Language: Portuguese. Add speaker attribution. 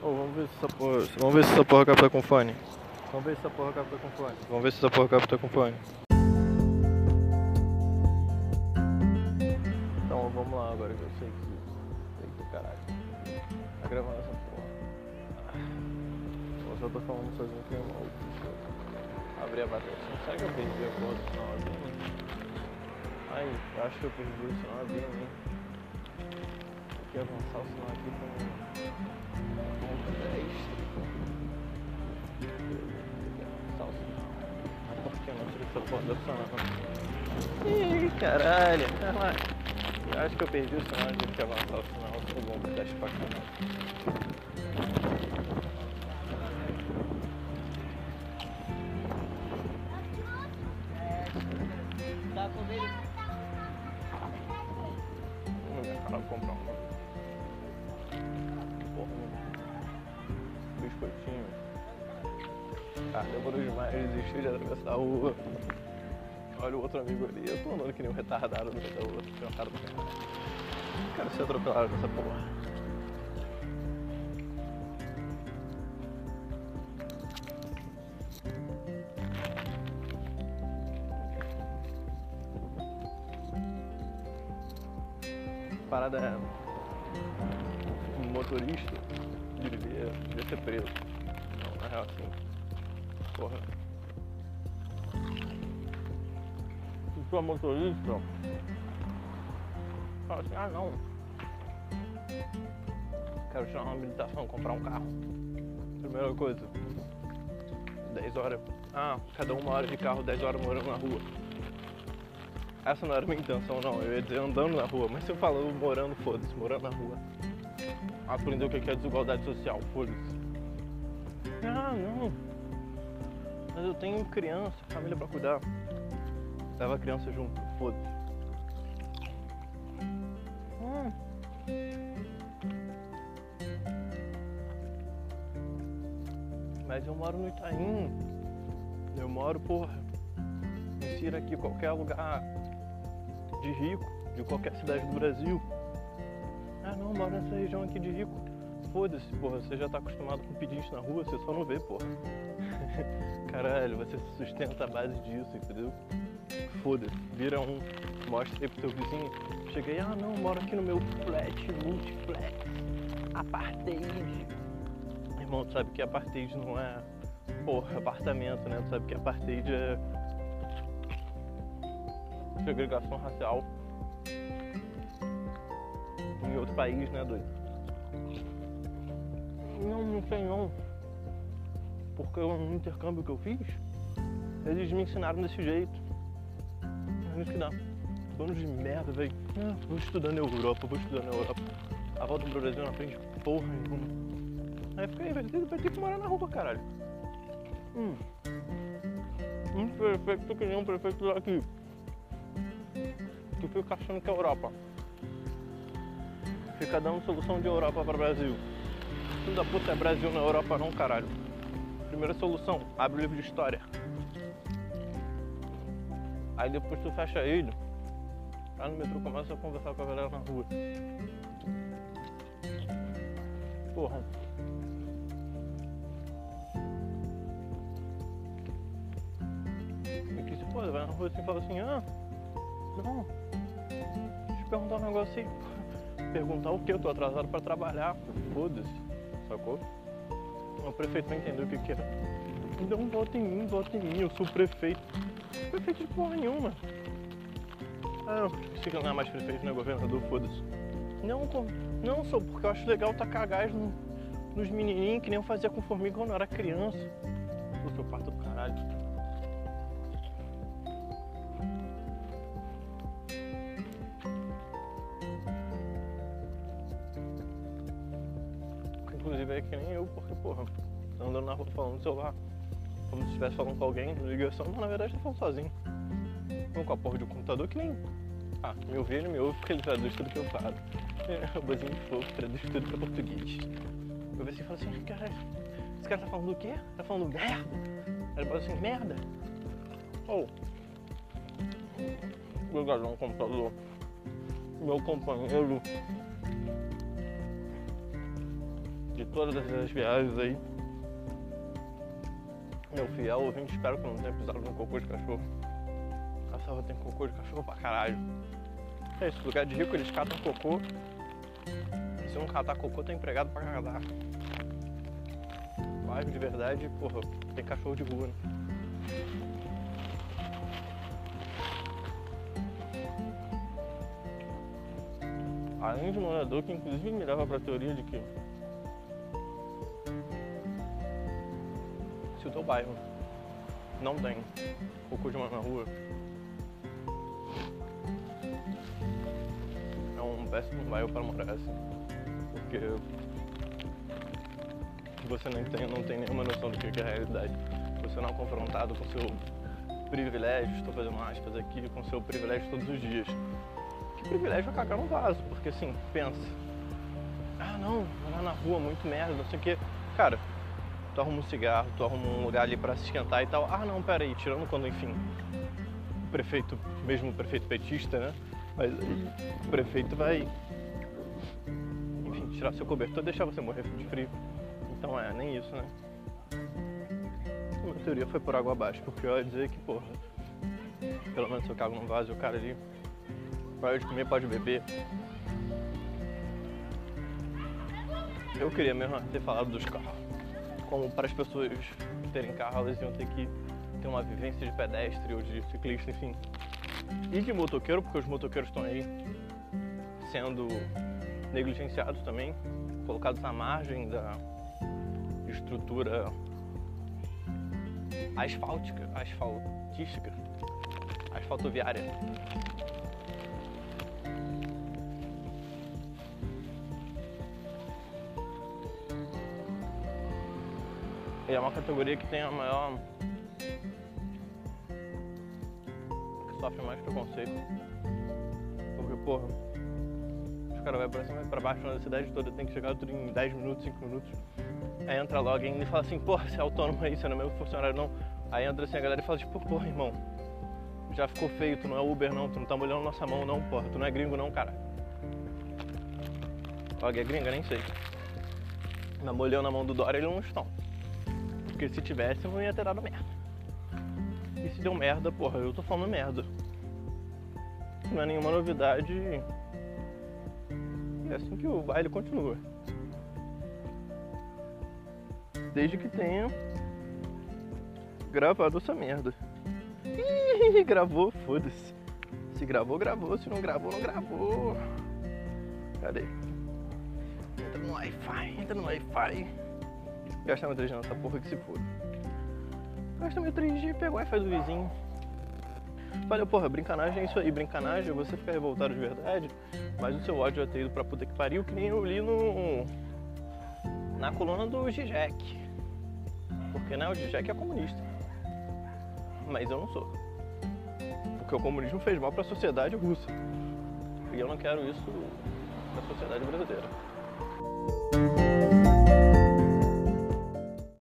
Speaker 1: Ô, vamos ver se essa porra. Vamos ver se essa porra capta com fone. Vamos ver se essa porra capta com fone. Vamos ver se essa porra capta com fone. Então vamos lá agora que eu sei que. Sei que caralho. Tá gravando essa porra. Eu só tô falando sozinho que é maluco. Abri a bateria. Será que eu perdi a porra do sinalzinho? Ai, eu acho que eu perdi o sinalzinho, hein? Que avançar o sinal aqui ponta 10. Avançar o sinal. Porque eu não se essa porra deu sinal. Ih, caralho. Eu acho que eu perdi o sinal, tive que avançar o sinal. Ficou bom teste pra
Speaker 2: ver,
Speaker 1: cara, comprar um. Biscoitinho. Ah, demorou demais, desistiu de atravessar a rua. Olha o outro amigo ali, eu tô andando que nem um retardado no meio da rua, tem uma cara do caralho. Quero ser atropelado nessa porra. Parada motorista devia, devia ser preso. Não, na real assim. Porra. Se é motorista, fala assim, ah não. Quero tirar uma habilitação, comprar um carro. Primeira coisa. 10 horas. Ah, cada uma hora de carro, 10 horas morando na rua. Essa não era a minha intenção não, eu ia dizer andando na rua, mas se eu falo morando, foda-se, morando na rua. Aprender o que é desigualdade social, foda-se. Ah, não. Mas eu tenho criança, família pra cuidar. Leva a criança junto, foda-se. Hum. Mas eu moro no Itaim. Eu moro, porra, insira aqui qualquer lugar de rico, de qualquer cidade do Brasil. Ah não, moro nessa região aqui de rico. Foda-se, porra, você já tá acostumado com pedinte na rua, você só não vê, porra. Caralho, você se sustenta à base disso, entendeu? Foda-se, vira um, mostra aí pro teu vizinho. Cheguei, ah não, moro aqui no meu flat, multiplex, apartheid. Irmão, tu sabe que apartheid não é, porra, apartamento, né? Tu sabe que apartheid é segregação racial país, né, doido? Não, não sei não. Porque no intercâmbio que eu fiz, eles me ensinaram desse jeito. Isso que dá. Bando de merda, velho. Ah, vou estudar na Europa, vou estudar na Europa. A volta pro Brasil não aprende porra nenhuma. Aí fica aí, ter, vai ter que morar na rua, caralho. Hum. Um prefeito que nem um prefeito daqui que fica achando que é Europa. Fica dando solução de Europa para Brasil. Filho da puta é Brasil na Europa não, caralho. Primeira solução, abre o livro de história. Aí depois tu fecha ele, lá no metrô começa a conversar com a galera na rua. Porra. E que se foda, vai na rua assim e fala assim, ah, não, deixa eu perguntar um negócio aí. Perguntar o que? Eu tô atrasado pra trabalhar. Foda-se, sacou? O prefeito não entendeu o que que é. Então vota em mim, vota em mim, eu sou prefeito. Prefeito de porra nenhuma. Ah, se não é mais prefeito, não é governador, foda-se. Não, não sou, porque eu acho legal tacar gás no- nos menininhos que nem eu fazia com formiga quando eu era criança. Eu sou parto do caralho. Inclusive é que nem eu, porque, porra, andando na rua falando no celular, como se estivesse falando com alguém, ligação, mas na verdade tô falando sozinho. Não com a porra de um computador que nem. Ah, me ouvir, ele me ouve porque ele traduz tudo que eu falo. É, o bozinho de fogo, traduz tudo pra português. Eu assim e falo assim, caralho, esse cara tá falando do quê? Tá falando merda? Aí ele fala assim, merda? Ou. Oh. Obrigadão, computador. Meu companheiro. De todas as viagens aí. Meu fiel ouvinte, espero que não tenha pisado no cocô de cachorro. A salva tem cocô de cachorro pra caralho. É isso, lugar de rico eles catam cocô. Se não catar cocô, tem empregado pra cagar. Bairro de verdade, porra, tem cachorro de rua, né? Além de morador que inclusive me leva pra teoria de que o teu bairro não tem cocô de mano na rua, é um péssimo bairro para morar assim. Porque você não tem, não tem nenhuma noção do que é a realidade. Você não é confrontado com seu privilégio, estou fazendo aspas aqui, com seu privilégio todos os dias. Que privilégio é cagar no vaso, porque assim, pensa, ah não, morar na rua, muito merda, não sei o que. Cara, tu arruma um cigarro, tu arruma um lugar ali para se esquentar e tal. Ah não, pera aí, tirando quando, enfim, o prefeito, mesmo o prefeito petista, né? Mas o prefeito vai, enfim, tirar seu cobertor e deixar você morrer de frio. Então é, nem isso, né? A teoria foi por água abaixo, porque eu ia dizer que, porra, pelo menos eu cago num vaso o cara ali pode comer, pode beber. Eu queria mesmo ter falado dos carros. Como para as pessoas terem carro, elas iam ter que ter uma vivência de pedestre ou de ciclista, enfim. E de motoqueiro, porque os motoqueiros estão aí sendo negligenciados também, colocados à margem da estrutura asfáltica, asfaltística, asfaltoviária. É uma categoria que tem a maior. que sofre mais preconceito. Porque, porra, os caras vão pra cima e pra baixo na cidade toda, tem que chegar tudo em 10 minutos, 5 minutos. Aí entra logo e fala assim, porra, você é autônomo aí, você não é meu funcionário não. Aí entra assim a galera e fala tipo, porra, irmão, já ficou feio, tu não é Uber não, tu não tá molhando nossa mão não, porra, tu não é gringo não, cara. Og é gringa, nem sei. Mas molhou na mão do Dória, ele não estão. Porque se tivesse, não ia ter dado merda. E se deu merda, porra, eu tô falando merda. Não é nenhuma novidade. E é assim que o baile continua. Desde que tenha gravado essa merda. Ih, gravou, foda-se. Se gravou, gravou. Se não gravou, não gravou. Cadê? Entra no Wi-Fi, entra no Wi-Fi. Gasta meu 3G nessa porra que se for. Gasta meu 3G, pega o Wi-Fi do vizinho. Valeu, porra, brincanagem é isso aí. Brincanagem é você ficar revoltado de verdade, mas o seu ódio vai ter ido pra puta que pariu, que nem eu li no. na coluna do Zizek. Porque né, o Zizek é comunista. Mas eu não sou. Porque o comunismo fez mal pra sociedade russa. E eu não quero isso pra sociedade brasileira.